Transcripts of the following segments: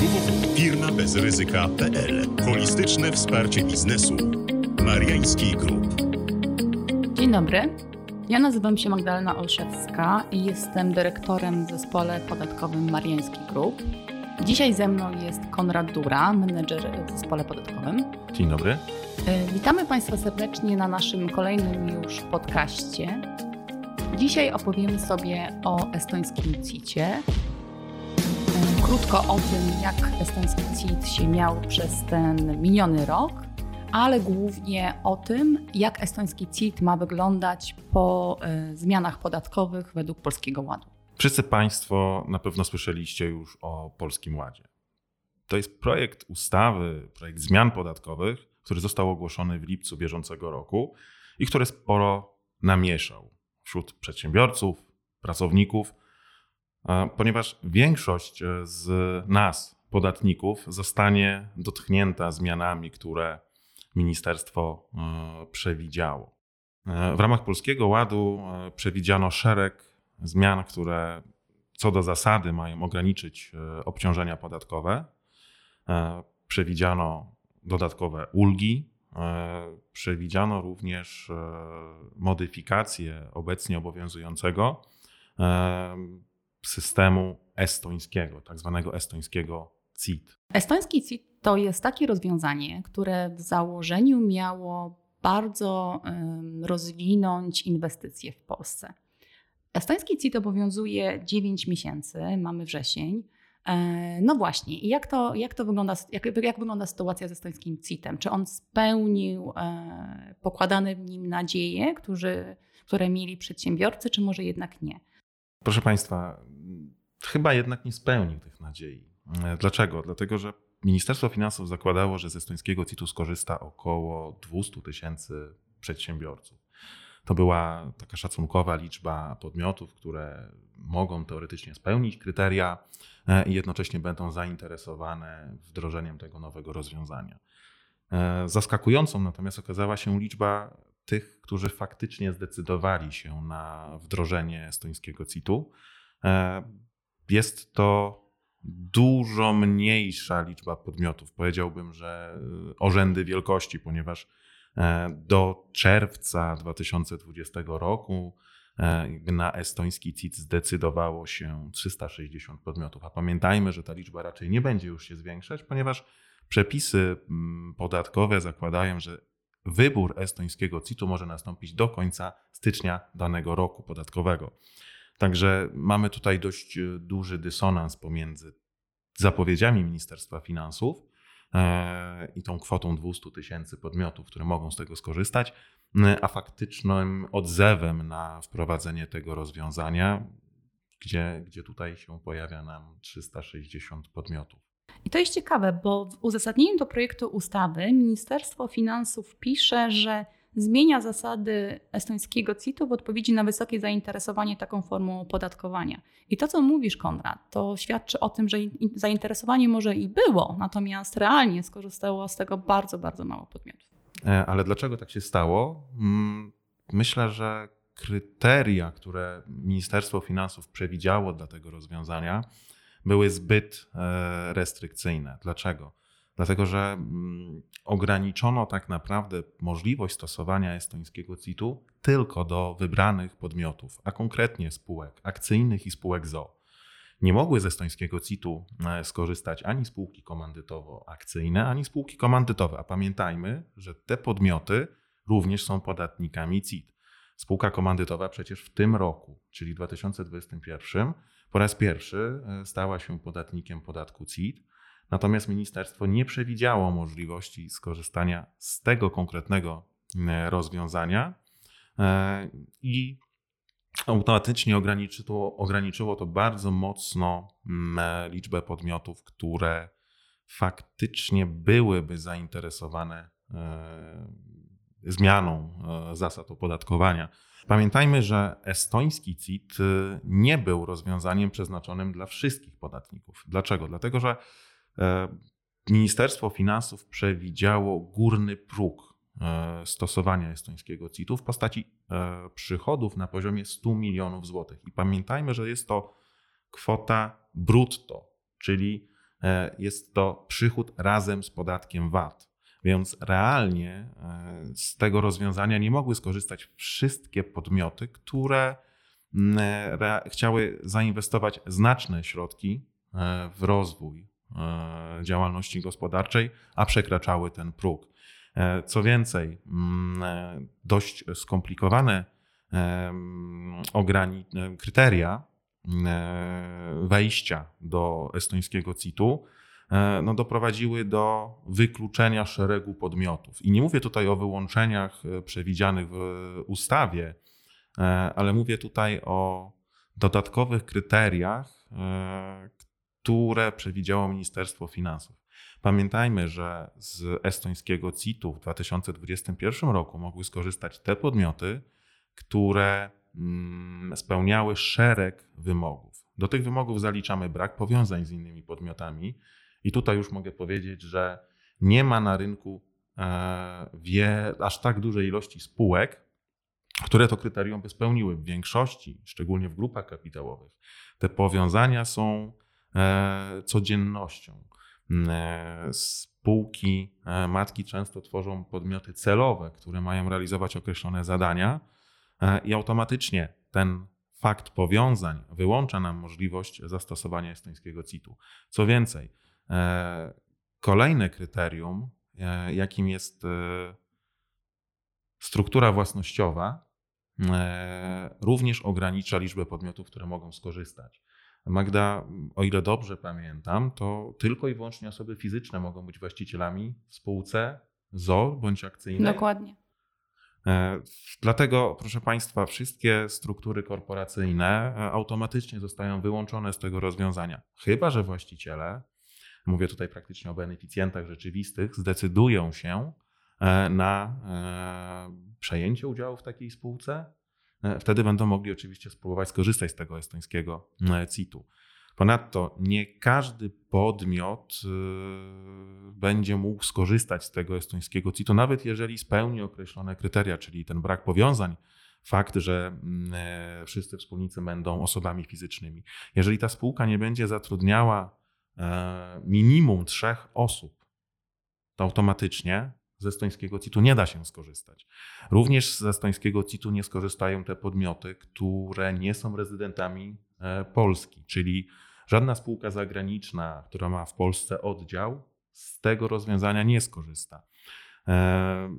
www.firmabezryzyka.pl Holistyczne wsparcie biznesu. Mariański Group. Dzień dobry. Ja nazywam się Magdalena Olszewska i jestem dyrektorem w zespole podatkowym Mariański Group. Dzisiaj ze mną jest Konrad Dura, menedżer w zespole podatkowym. Dzień dobry. Y, Witamy Państwa serdecznie na naszym kolejnym już podcaście. Dzisiaj opowiemy sobie o estońskim CIT-cie. Krótko o tym, jak estoński CIT się miał przez ten miniony rok, ale głównie o tym, jak estoński CIT ma wyglądać po y, zmianach podatkowych według Polskiego Ładu. Wszyscy Państwo na pewno słyszeliście już o Polskim Ładzie. To jest projekt ustawy, projekt zmian podatkowych, który został ogłoszony w lipcu bieżącego roku i który sporo namieszał wśród przedsiębiorców, pracowników, ponieważ większość e, z nas, podatników, zostanie dotknięta zmianami, które ministerstwo e, przewidziało. W ramach Polskiego Ładu przewidziano szereg zmian, które co do zasady mają ograniczyć obciążenia podatkowe. Przewidziano dodatkowe ulgi. Przewidziano również modyfikację obecnie obowiązującego systemu estońskiego, tak zwanego estońskiego CIT. Estoński CIT to jest takie rozwiązanie, które w założeniu miało bardzo rozwinąć inwestycje w Polsce. Estoński CIT obowiązuje 9 miesięcy, mamy wrzesień. E, No właśnie, i jak to, jak to wygląda, jak, jak wygląda sytuacja z estońskim CIT-em? Czy on spełnił e, pokładane w nim nadzieje, którzy, które mieli przedsiębiorcy, czy może jednak nie? Proszę Państwa, chyba jednak nie spełnił tych nadziei. E, Dlaczego? Dlatego, że Ministerstwo Finansów zakładało, że z estońskiego CIT-u skorzysta około 200 tysięcy przedsiębiorców. To była taka szacunkowa liczba podmiotów, które mogą teoretycznie spełnić kryteria e, i jednocześnie będą zainteresowane wdrożeniem tego nowego rozwiązania. E, Zaskakującą natomiast okazała się liczba tych, którzy faktycznie zdecydowali się na wdrożenie estońskiego CIT-u. E, Jest to dużo mniejsza liczba podmiotów. Powiedziałbym, że orzędy wielkości, ponieważ do czerwca 2020 roku na estoński CIT zdecydowało się 360 podmiotów. A pamiętajmy, że ta liczba raczej nie będzie już się zwiększać, ponieważ przepisy podatkowe zakładają, że wybór estońskiego CIT-u może nastąpić do końca stycznia danego roku podatkowego. Także mamy tutaj dość duży dysonans pomiędzy zapowiedziami Ministerstwa Finansów i tą kwotą 200 tysięcy podmiotów, które mogą z tego skorzystać, a faktycznym odzewem na wprowadzenie tego rozwiązania, gdzie, gdzie tutaj się pojawia nam 360 podmiotów. I to jest ciekawe, bo w uzasadnieniu do projektu ustawy Ministerstwo Finansów pisze, że zmienia zasady estońskiego CIT-u w odpowiedzi na wysokie zainteresowanie taką formą opodatkowania. I to, co mówisz, Konrad, to świadczy o tym, że zainteresowanie może i było, natomiast realnie skorzystało z tego bardzo, bardzo mało podmiotów. Ale dlaczego tak się stało? Myślę, że kryteria, które Ministerstwo Finansów przewidziało dla tego rozwiązania, były zbyt restrykcyjne. Dlaczego? Dlatego, że ograniczono tak naprawdę możliwość stosowania estońskiego CIT-u tylko do wybranych podmiotów, a konkretnie spółek akcyjnych i spółek ZO. Nie mogły z estońskiego CIT-u skorzystać ani spółki komandytowo-akcyjne, ani spółki komandytowe. A pamiętajmy, że te podmioty również są podatnikami CIT. Spółka komandytowa przecież w tym roku, czyli 2021, po raz pierwszy stała się podatnikiem podatku CIT. Natomiast ministerstwo nie przewidziało możliwości skorzystania z tego konkretnego rozwiązania i automatycznie ograniczyło, ograniczyło to bardzo mocno liczbę podmiotów, które faktycznie byłyby zainteresowane zmianą zasad opodatkowania. Pamiętajmy, że estoński CIT nie był rozwiązaniem przeznaczonym dla wszystkich podatników. Dlaczego? Dlatego, że Ministerstwo Finansów przewidziało górny próg stosowania estońskiego CIT-u w postaci przychodów na poziomie 100 milionów złotych. I pamiętajmy, że jest to kwota brutto, czyli jest to przychód razem z podatkiem VAT. Więc realnie z tego rozwiązania nie mogły skorzystać wszystkie podmioty, które chciały zainwestować znaczne środki w rozwój działalności gospodarczej, a przekraczały ten próg. E, co więcej, mm, e, dość skomplikowane kryteria wejścia do estońskiego CIT-u e, no, doprowadziły do wykluczenia szeregu podmiotów. I nie mówię tutaj o wyłączeniach przewidzianych w ustawie, ale mówię tutaj o dodatkowych kryteriach, które przewidziało Ministerstwo Finansów. Pamiętajmy, że z estońskiego CIT-u w 2021 roku mogły skorzystać te podmioty, które mm, spełniały szereg wymogów. Do tych wymogów zaliczamy brak powiązań z innymi podmiotami, i tutaj już mogę powiedzieć, że nie ma na rynku e, wie, aż tak dużej ilości spółek, które to kryterium by spełniły. W większości, szczególnie w grupach kapitałowych, te powiązania są e, codziennością. E, spółki matki często tworzą podmioty celowe, które mają realizować określone zadania, i automatycznie ten fakt powiązań wyłącza nam możliwość zastosowania estońskiego CIT-u. Co więcej, kolejne kryterium, jakim jest struktura własnościowa, również ogranicza liczbę podmiotów, które mogą skorzystać. Magda, o ile dobrze pamiętam, to tylko i wyłącznie osoby fizyczne mogą być właścicielami w spółce ZO bądź akcyjnej. Dokładnie. E, dlatego, proszę Państwa, wszystkie struktury korporacyjne e, automatycznie zostają wyłączone z tego rozwiązania. Chyba, że właściciele, mówię tutaj praktycznie o beneficjentach rzeczywistych, zdecydują się e, na przejęcie udziału w takiej spółce E, wtedy będą mogli oczywiście spróbować skorzystać z tego estońskiego e, CIT-u. Ponadto nie każdy podmiot e, będzie mógł skorzystać z tego estońskiego CIT-u, nawet jeżeli spełni określone kryteria, czyli ten brak powiązań, fakt, że mm, wszyscy wspólnicy będą osobami fizycznymi. Jeżeli ta spółka nie będzie zatrudniała minimum trzech osób, to automatycznie z estońskiego CIT-u nie da się skorzystać. Również z estońskiego CIT-u nie skorzystają te podmioty, które nie są rezydentami e, Polski, czyli żadna spółka zagraniczna, która ma w Polsce oddział, z tego rozwiązania nie skorzysta. E,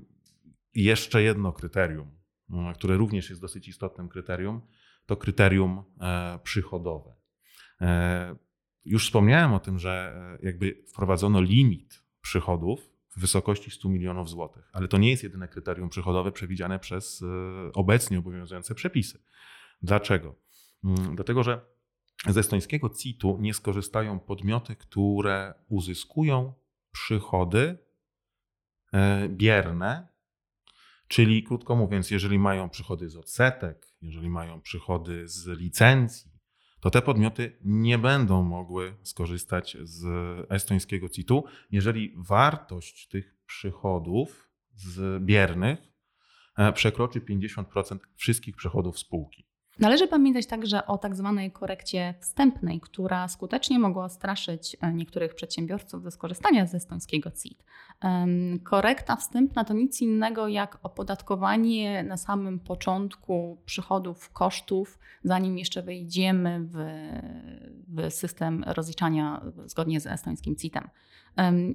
jeszcze jedno kryterium, e, które również jest dosyć istotnym kryterium, to kryterium przychodowe. Już wspomniałem o tym, że jakby wprowadzono limit przychodów w wysokości 100 milionów złotych. Ale to nie jest jedyne kryterium przychodowe przewidziane przez e, obecnie obowiązujące przepisy. Dlaczego? Mm, dlatego, że z estońskiego CIT-u nie skorzystają podmioty, które uzyskują przychody e, bierne, czyli krótko mówiąc, jeżeli mają przychody z odsetek, jeżeli mają przychody z licencji, to te podmioty nie będą mogły skorzystać z estońskiego CIT-u, jeżeli wartość tych przychodów z biernych e, przekroczy 50% wszystkich przychodów spółki. Należy pamiętać także o tak zwanej korekcie wstępnej, która skutecznie mogła straszyć e, niektórych przedsiębiorców ze skorzystania z estońskiego CIT. Korekta wstępna to nic innego jak opodatkowanie na samym początku przychodów, kosztów, zanim jeszcze wejdziemy w system rozliczania zgodnie z estońskim CIT-em.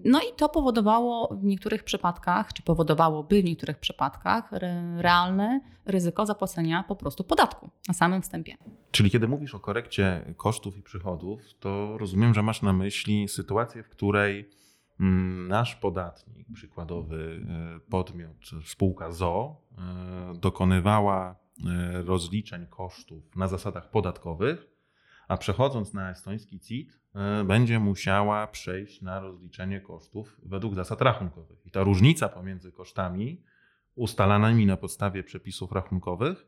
No i to powodowało w niektórych przypadkach, czy powodowałoby w niektórych przypadkach realne ryzyko zapłacenia po prostu podatku na samym wstępie. Czyli kiedy mówisz o korekcie kosztów i przychodów, to rozumiem, że masz na myśli sytuację, w której mm, nasz podatnik, przykładowy e, podmiot, spółka ZO, e, dokonywała e, rozliczeń kosztów na zasadach podatkowych, a przechodząc na estoński CIT, E, będzie musiała przejść na rozliczenie kosztów według zasad rachunkowych. I ta różnica pomiędzy kosztami ustalanymi na podstawie przepisów rachunkowych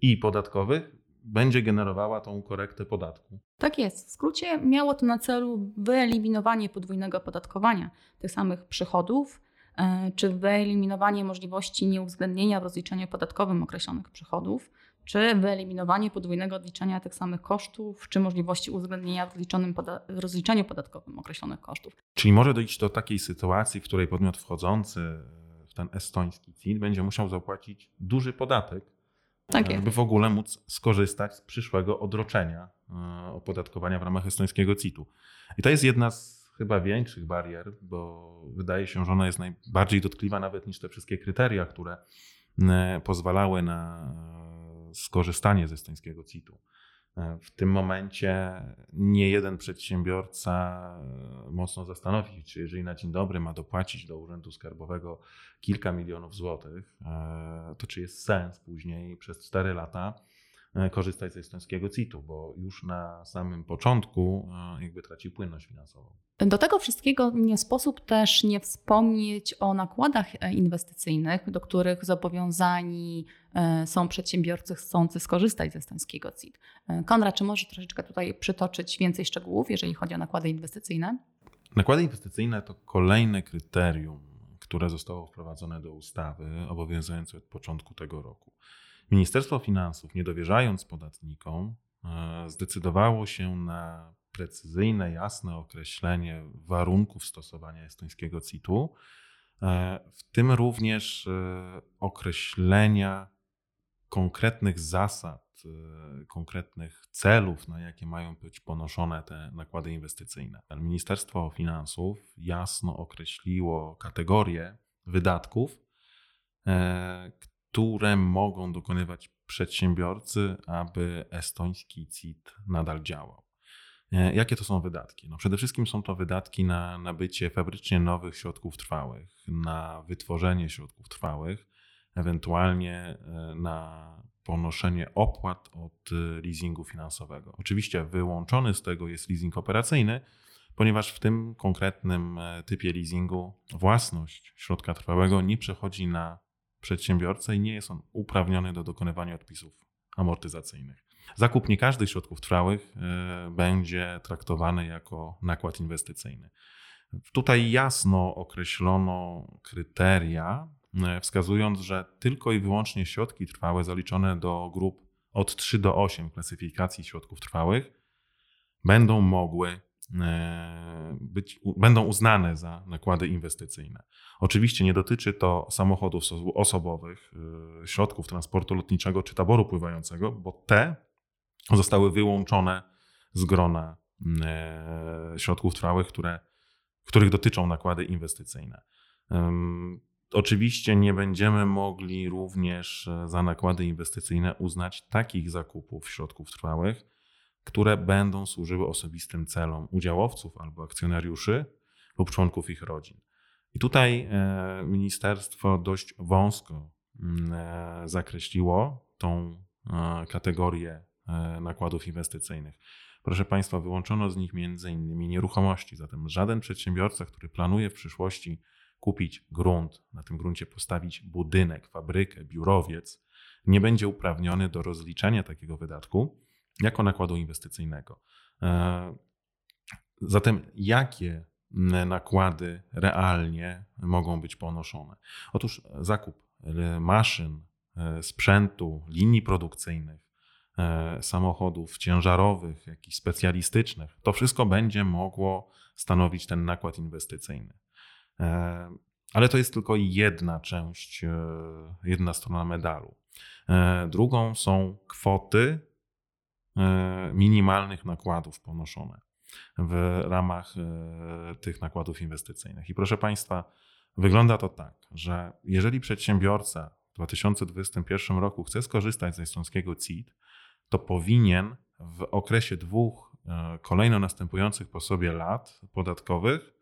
i podatkowych będzie generowała tą korektę podatku. Tak jest. W skrócie miało to na celu wyeliminowanie podwójnego podatkowania tych samych przychodów, e, czy wyeliminowanie możliwości nieuwzględnienia w rozliczeniu podatkowym określonych przychodów, czy wyeliminowanie podwójnego odliczania tych samych kosztów, czy możliwości uwzględnienia w poda w rozliczeniu podatkowym określonych kosztów. Czyli może dojść do takiej sytuacji, w której podmiot wchodzący w ten estoński CIT będzie musiał zapłacić duży podatek, tak jest. by w ogóle móc skorzystać z przyszłego odroczenia e, opodatkowania w ramach estońskiego CIT-u. I to jest jedna z chyba większych barier, bo wydaje się, że ona jest najbardziej dotkliwa nawet niż te wszystkie kryteria, które e, pozwalały na skorzystanie z estońskiego CIT-u. W tym momencie nie jeden przedsiębiorca mocno zastanowi się, czy jeżeli na dzień dobry ma dopłacić do Urzędu Skarbowego kilka milionów złotych, to czy jest sens później przez 4 lata E, korzystać z estońskiego CIT-u, bo już na samym początku e, jakby traci płynność finansową. Do tego wszystkiego nie sposób też nie wspomnieć o nakładach e, inwestycyjnych, do których zobowiązani są przedsiębiorcy chcący skorzystać z estońskiego CIT. Konrad, czy możesz troszeczkę tutaj przytoczyć więcej szczegółów, jeżeli chodzi o nakłady inwestycyjne? Nakłady inwestycyjne to kolejne kryterium, które zostało wprowadzone do ustawy obowiązującej od początku tego roku. Ministerstwo Finansów, nie dowierzając podatnikom, e, zdecydowało się na precyzyjne, jasne określenie warunków stosowania estońskiego CIT-u, e, w tym również e, określenia konkretnych zasad, konkretnych celów, na jakie mają być ponoszone te nakłady inwestycyjne. Ministerstwo Finansów jasno określiło kategorie wydatków, które mogą dokonywać przedsiębiorcy, aby estoński CIT nadal działał. E, jakie to są wydatki? No przede wszystkim są to wydatki na nabycie fabrycznie nowych środków trwałych, na wytworzenie środków trwałych, ewentualnie e, na ponoszenie opłat od leasingu finansowego. Oczywiście wyłączony z tego jest leasing operacyjny, ponieważ w tym konkretnym e, typie leasingu własność środka trwałego nie przechodzi na przedsiębiorcę i nie jest on uprawniony do dokonywania odpisów amortyzacyjnych. Zakup nie każdych środków trwałych e, będzie traktowany jako nakład inwestycyjny. Tutaj jasno określono kryteria, e, wskazując, że tylko i wyłącznie środki trwałe zaliczone do grup od 3 do 8 klasyfikacji środków trwałych będą mogły być, będą uznane za nakłady inwestycyjne. Oczywiście nie dotyczy to samochodów osobowych, e, środków transportu lotniczego czy taboru pływającego, bo te zostały wyłączone z grona e, środków trwałych, które, których dotyczą nakłady inwestycyjne. Oczywiście nie będziemy mogli również za nakłady inwestycyjne uznać takich zakupów środków trwałych, które będą służyły osobistym celom udziałowców albo akcjonariuszy lub członków ich rodzin. I tutaj e, ministerstwo dość wąsko mm, e, zakreśliło tą e, kategorię nakładów inwestycyjnych. Proszę Państwa, wyłączono z nich m.in. nieruchomości, zatem żaden przedsiębiorca, który planuje w przyszłości kupić grunt, na tym gruncie postawić budynek, fabrykę, biurowiec, nie będzie uprawniony do rozliczenia takiego wydatku jako nakładu inwestycyjnego. E, zatem jakie nakłady realnie mogą być ponoszone? Otóż zakup e, maszyn, e, sprzętu, linii produkcyjnych, samochodów ciężarowych, jakichś specjalistycznych, to wszystko będzie mogło stanowić ten nakład inwestycyjny. Ale to jest tylko jedna część, jedna strona medalu. Drugą są kwoty E, minimalnych nakładów ponoszone w ramach e, tych nakładów inwestycyjnych. I proszę Państwa, wygląda to tak, że jeżeli przedsiębiorca w 2021 roku chce skorzystać z estońskiego CIT, to powinien w okresie dwóch e, kolejno następujących po sobie lat podatkowych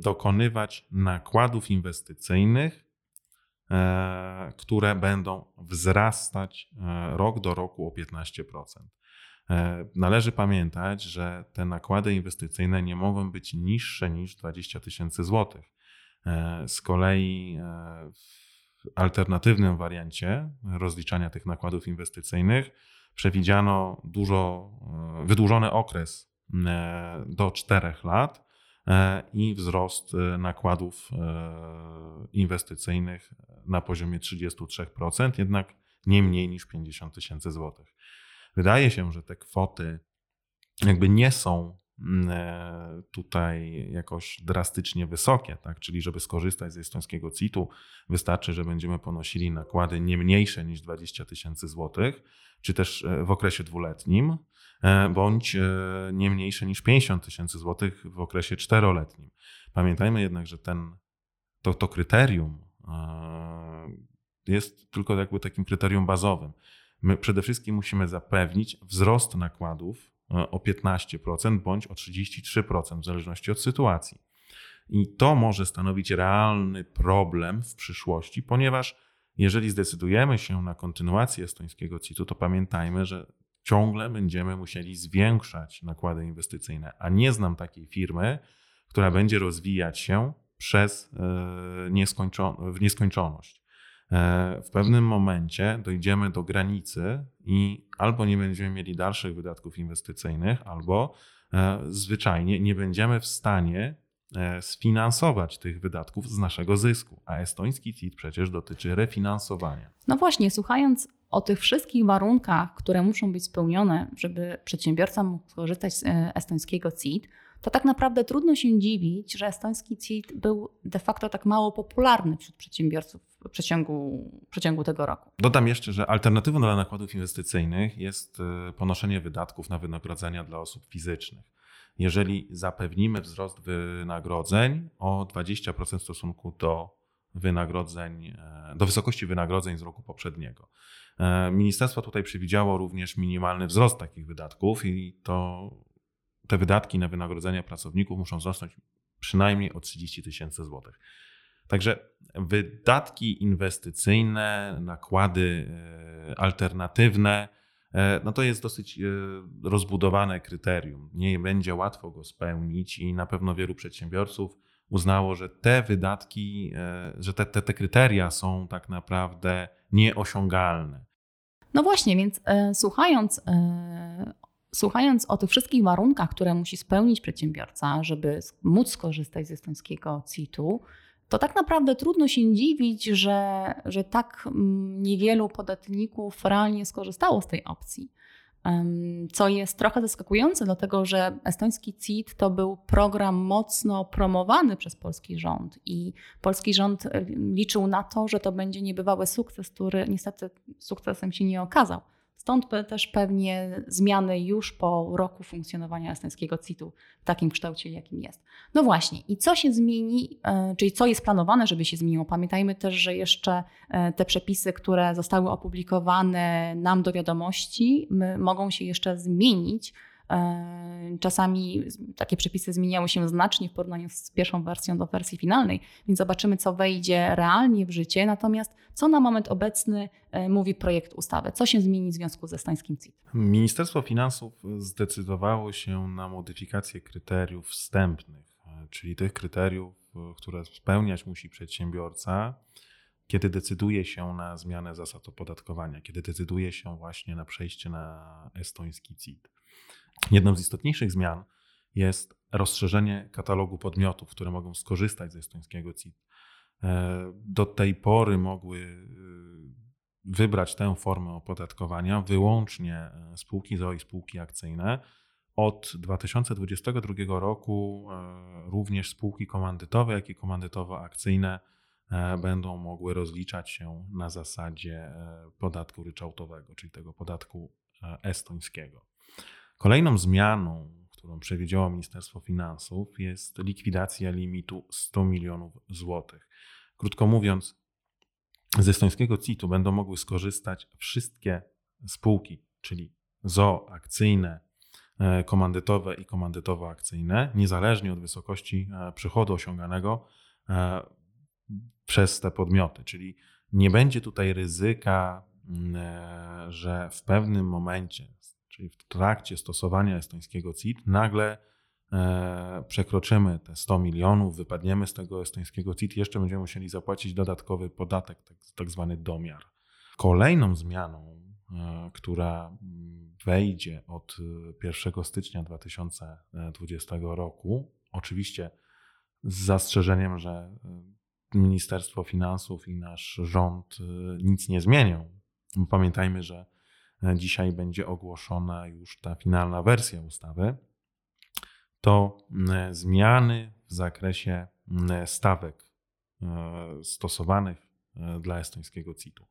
dokonywać nakładów inwestycyjnych E, które będą wzrastać e, rok do roku o 15%. E, należy pamiętać, że te nakłady inwestycyjne nie mogą być niższe niż 20 tysięcy złotych. Z kolei w alternatywnym wariancie rozliczania tych nakładów inwestycyjnych przewidziano dużo wydłużony okres do 4 lat, E, i wzrost e, nakładów e, inwestycyjnych na poziomie 33%. Jednak nie mniej niż 50 tysięcy złotych. Wydaje się, że te kwoty jakby nie są e, tutaj jakoś drastycznie wysokie, tak? czyli żeby skorzystać z estońskiego CIT-u, wystarczy, że będziemy ponosili nakłady nie mniejsze niż 20 tysięcy złotych, czy też w okresie dwuletnim, bądź nie mniejsze niż 50 tysięcy złotych w okresie czteroletnim. Pamiętajmy jednak, że ten, to, to kryterium jest tylko jakby takim kryterium bazowym. My przede wszystkim musimy zapewnić wzrost nakładów e, o 15% bądź o 33% w zależności od sytuacji. I to może stanowić realny problem w przyszłości, ponieważ jeżeli zdecydujemy się na kontynuację estońskiego CIT-u, to pamiętajmy, że ciągle będziemy musieli zwiększać nakłady inwestycyjne, a nie znam takiej firmy, która będzie rozwijać się przez e, w nieskończoność. E, w pewnym momencie dojdziemy do granicy i albo nie będziemy mieli dalszych wydatków inwestycyjnych, albo e, zwyczajnie nie będziemy w stanie sfinansować tych wydatków z naszego zysku. A estoński CIT przecież dotyczy refinansowania. No właśnie, słuchając o tych wszystkich warunkach, które muszą być spełnione, żeby przedsiębiorca mógł skorzystać z estońskiego CIT, to tak naprawdę trudno się dziwić, że estoński CIT był de facto tak mało popularny wśród przedsiębiorców w przeciągu, w przeciągu tego roku. Dodam jeszcze, że alternatywą dla nakładów inwestycyjnych jest e, ponoszenie wydatków na wynagrodzenia dla osób fizycznych. Jeżeli zapewnimy wzrost wynagrodzeń o 20% w stosunku do wynagrodzeń, e, do wysokości wynagrodzeń z roku poprzedniego. E, ministerstwo tutaj przewidziało również minimalny wzrost takich wydatków i to te wydatki na wynagrodzenia pracowników muszą wzrosnąć przynajmniej o 30 tysięcy złotych. Także wydatki inwestycyjne, nakłady e, alternatywne, no to jest dosyć rozbudowane kryterium. Nie będzie łatwo go spełnić i na pewno wielu przedsiębiorców uznało, że te wydatki, że te, te, te kryteria są tak naprawdę nieosiągalne. No właśnie, więc e, słuchając e, słuchając o tych wszystkich warunkach, które musi spełnić przedsiębiorca, żeby móc skorzystać z estońskiego CIT-u, to tak naprawdę trudno się dziwić, że, że tak mm, niewielu podatników realnie skorzystało z tej opcji. Co jest trochę zaskakujące, dlatego że estoński CIT to był program mocno promowany przez polski rząd i polski rząd liczył na to, że to będzie niebywały sukces, który niestety sukcesem się nie okazał. Stąd też pewnie zmiany już po roku funkcjonowania estońskiego CIT-u w takim kształcie, jakim jest. No właśnie, i co się zmieni, e, czyli co jest planowane, żeby się zmieniło? Pamiętajmy też, że jeszcze e, te przepisy, które zostały opublikowane nam do wiadomości, mogą się jeszcze zmienić czasami takie przepisy zmieniały się znacznie w porównaniu z pierwszą wersją do wersji finalnej, więc zobaczymy, co wejdzie realnie w życie. Natomiast co na moment obecny e, mówi projekt ustawy? Co się zmieni w związku ze estońskim CIT? Ministerstwo Finansów zdecydowało się na modyfikację kryteriów wstępnych, e, czyli tych kryteriów, które spełniać musi przedsiębiorca, kiedy decyduje się na zmianę zasad opodatkowania, kiedy decyduje się właśnie na przejście na estoński CIT. Jedną z istotniejszych zmian jest rozszerzenie katalogu podmiotów, które mogą skorzystać z estońskiego CIT. E, do tej pory mogły e, wybrać tę formę opodatkowania wyłącznie e, spółki ZO i spółki akcyjne. Od 2022 roku również spółki komandytowe, jak i komandytowo-akcyjne będą mogły rozliczać się na zasadzie podatku ryczałtowego, czyli tego podatku estońskiego. Kolejną zmianą, którą przewidziało Ministerstwo Finansów, jest likwidacja limitu 100 milionów złotych. Krótko mówiąc, z estońskiego CIT-u będą mogły skorzystać wszystkie spółki, czyli ZO akcyjne, e, komandytowe i komandytowo-akcyjne, niezależnie od wysokości e, przychodu osiąganego e, przez te podmioty. Czyli nie będzie tutaj ryzyka, mm, że w pewnym momencie czyli w trakcie stosowania estońskiego CIT, nagle e, przekroczymy te 100 milionów, wypadniemy z tego estońskiego CIT, jeszcze będziemy musieli zapłacić dodatkowy podatek, tak, tak zwany domiar. Kolejną zmianą, e, która wejdzie od 1 stycznia 2020 roku, oczywiście z zastrzeżeniem, że e, Ministerstwo Finansów i nasz rząd nic nie zmienią Pamiętajmy, że dzisiaj będzie ogłoszona już ta finalna wersja ustawy. To zmiany w zakresie stawek stosowanych dla estońskiego CIT-u.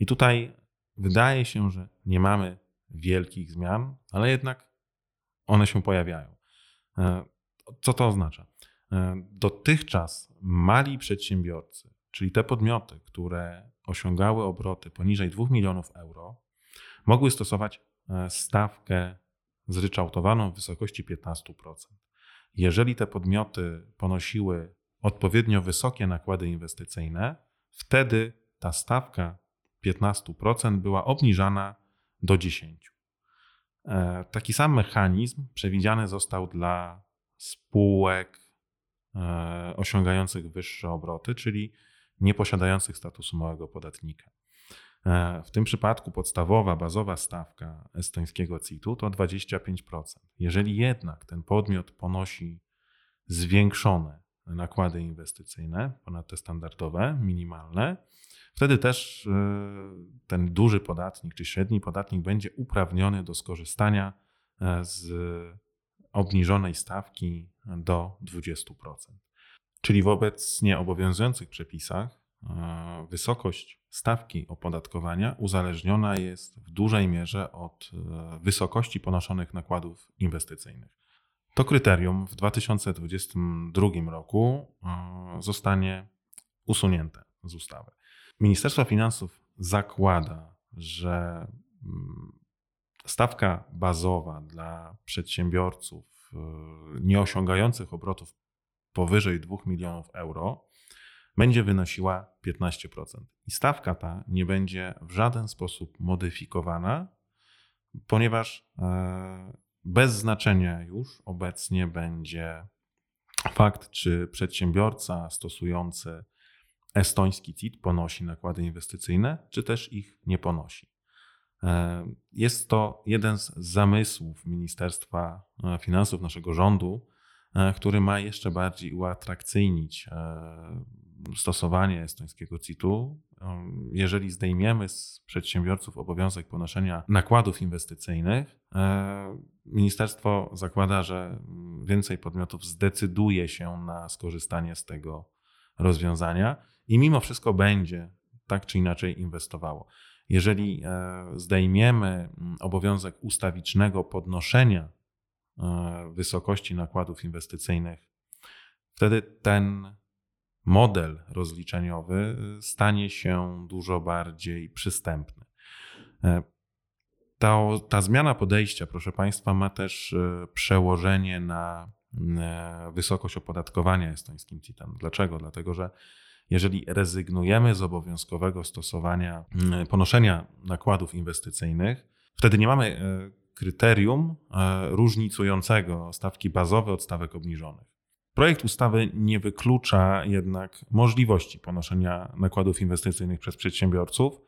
I tutaj wydaje się, że nie mamy wielkich zmian, ale jednak one się pojawiają. E, co to oznacza? E, dotychczas mali przedsiębiorcy, czyli te podmioty, które osiągały obroty poniżej 2 milionów euro, mogły stosować e, stawkę zryczałtowaną w wysokości 15%. Jeżeli te podmioty ponosiły odpowiednio wysokie nakłady inwestycyjne, wtedy ta stawka 15% była obniżana do 10%. E, taki sam mechanizm przewidziany został dla spółek e, osiągających wyższe obroty, czyli nieposiadających statusu małego podatnika. E, w tym przypadku podstawowa, bazowa stawka estońskiego CIT-u to 25%. Jeżeli jednak ten podmiot ponosi zwiększone nakłady inwestycyjne ponad te standardowe, minimalne, Wtedy też e, ten duży podatnik czy średni podatnik będzie uprawniony do skorzystania e, z obniżonej stawki do 20%. Czyli w obecnie obowiązujących przepisach wysokość stawki opodatkowania uzależniona jest w dużej mierze od wysokości ponoszonych nakładów inwestycyjnych. To kryterium w 2022 roku zostanie usunięte z ustawy. Ministerstwo Finansów zakłada, że mm, stawka bazowa dla przedsiębiorców nieosiągających obrotów powyżej 2 milionów euro będzie wynosiła 15%. I stawka ta nie będzie w żaden sposób modyfikowana, ponieważ e, bez znaczenia już obecnie będzie fakt, czy przedsiębiorca stosujący estoński CIT ponosi nakłady inwestycyjne, czy też ich nie ponosi. E, jest to jeden z zamysłów Ministerstwa e, Finansów, naszego rządu, który ma jeszcze bardziej uatrakcyjnić stosowanie estońskiego CIT-u. Jeżeli zdejmiemy z przedsiębiorców obowiązek ponoszenia nakładów inwestycyjnych, ministerstwo zakłada, że więcej podmiotów zdecyduje się na skorzystanie z tego rozwiązania i mimo wszystko będzie tak czy inaczej inwestowało. Jeżeli e, zdejmiemy mm, obowiązek ustawicznego podnoszenia e, wysokości nakładów inwestycyjnych, wtedy ten model rozliczeniowy e, stanie się dużo bardziej przystępny. Ta, ta zmiana podejścia, proszę Państwa, ma też przełożenie na wysokość opodatkowania estońskim CIT-em. Dlaczego? Dlatego, że jeżeli rezygnujemy z obowiązkowego stosowania, ponoszenia nakładów inwestycyjnych, wtedy nie mamy e, kryterium e, różnicującego stawki bazowe od stawek obniżonych. Projekt ustawy nie wyklucza jednak możliwości ponoszenia nakładów inwestycyjnych przez przedsiębiorców.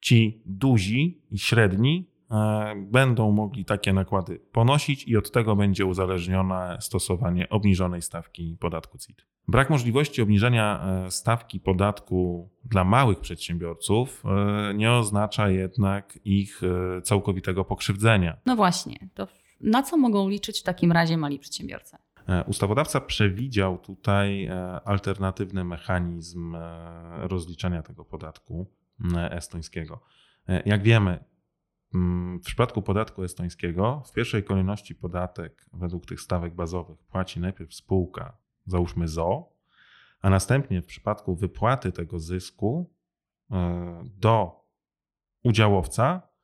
Ci duzi i średni e, będą mogli takie nakłady ponosić i od tego będzie uzależnione stosowanie obniżonej stawki podatku CIT. Brak możliwości obniżenia e, stawki podatku dla małych przedsiębiorców e, nie oznacza jednak ich całkowitego pokrzywdzenia. No właśnie, to na co mogą liczyć w takim razie mali przedsiębiorcy? Ustawodawca przewidział tutaj alternatywny mechanizm rozliczania tego podatku estońskiego. Jak wiemy, w przypadku podatku estońskiego w pierwszej kolejności podatek według tych stawek bazowych płaci najpierw spółka załóżmy ZO, a następnie w przypadku wypłaty tego zysku e, do udziałowca e,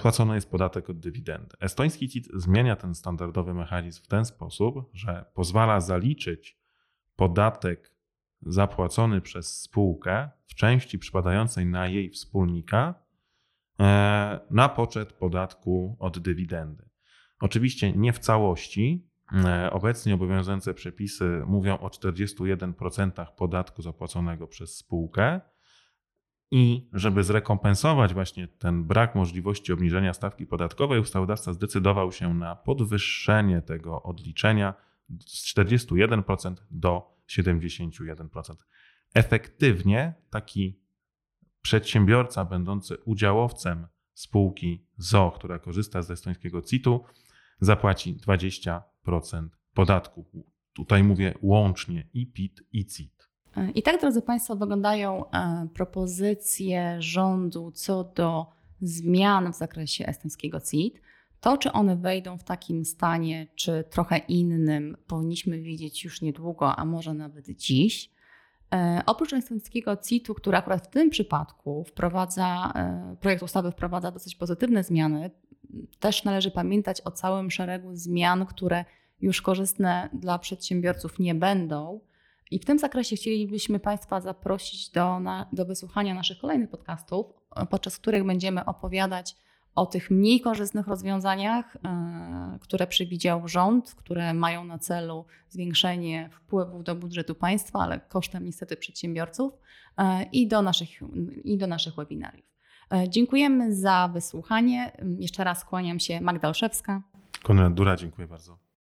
płacony jest podatek od dywidendy. Estoński CIT zmienia ten standardowy mechanizm w ten sposób, że pozwala zaliczyć podatek zapłacony przez spółkę w części przypadającej na jej wspólnika e, na poczet podatku od dywidendy. Oczywiście nie w całości, E, obecnie obowiązujące przepisy mówią o 41% podatku zapłaconego przez spółkę. I żeby zrekompensować właśnie ten brak możliwości obniżenia stawki podatkowej, ustawodawca zdecydował się na podwyższenie tego odliczenia z 41% do 71%. Efektywnie taki przedsiębiorca będący udziałowcem spółki ZO, która korzysta z estońskiego CIT-u, zapłaci 20% podatku. Tutaj mówię łącznie i PIT, i CIT. I tak, drodzy Państwo, wyglądają e, propozycje rządu co do zmian w zakresie estońskiego CIT. To, czy one wejdą w takim stanie, czy trochę innym, powinniśmy widzieć już niedługo, a może nawet dziś. E, oprócz estońskiego CIT-u, który akurat w tym przypadku wprowadza, e, projekt ustawy wprowadza dosyć pozytywne zmiany, też należy pamiętać o całym szeregu zmian, które już korzystne dla przedsiębiorców nie będą. I w tym zakresie chcielibyśmy Państwa zaprosić do, na, do wysłuchania naszych kolejnych podcastów, podczas których będziemy opowiadać o tych mniej korzystnych rozwiązaniach, e, które przewidział rząd, które mają na celu zwiększenie wpływów do budżetu państwa, ale kosztem niestety przedsiębiorców e, i do naszych, i do naszych webinariów. E, dziękujemy za wysłuchanie. Jeszcze raz kłaniam się Magda Olszewska. Konrad Dura, dziękuję bardzo.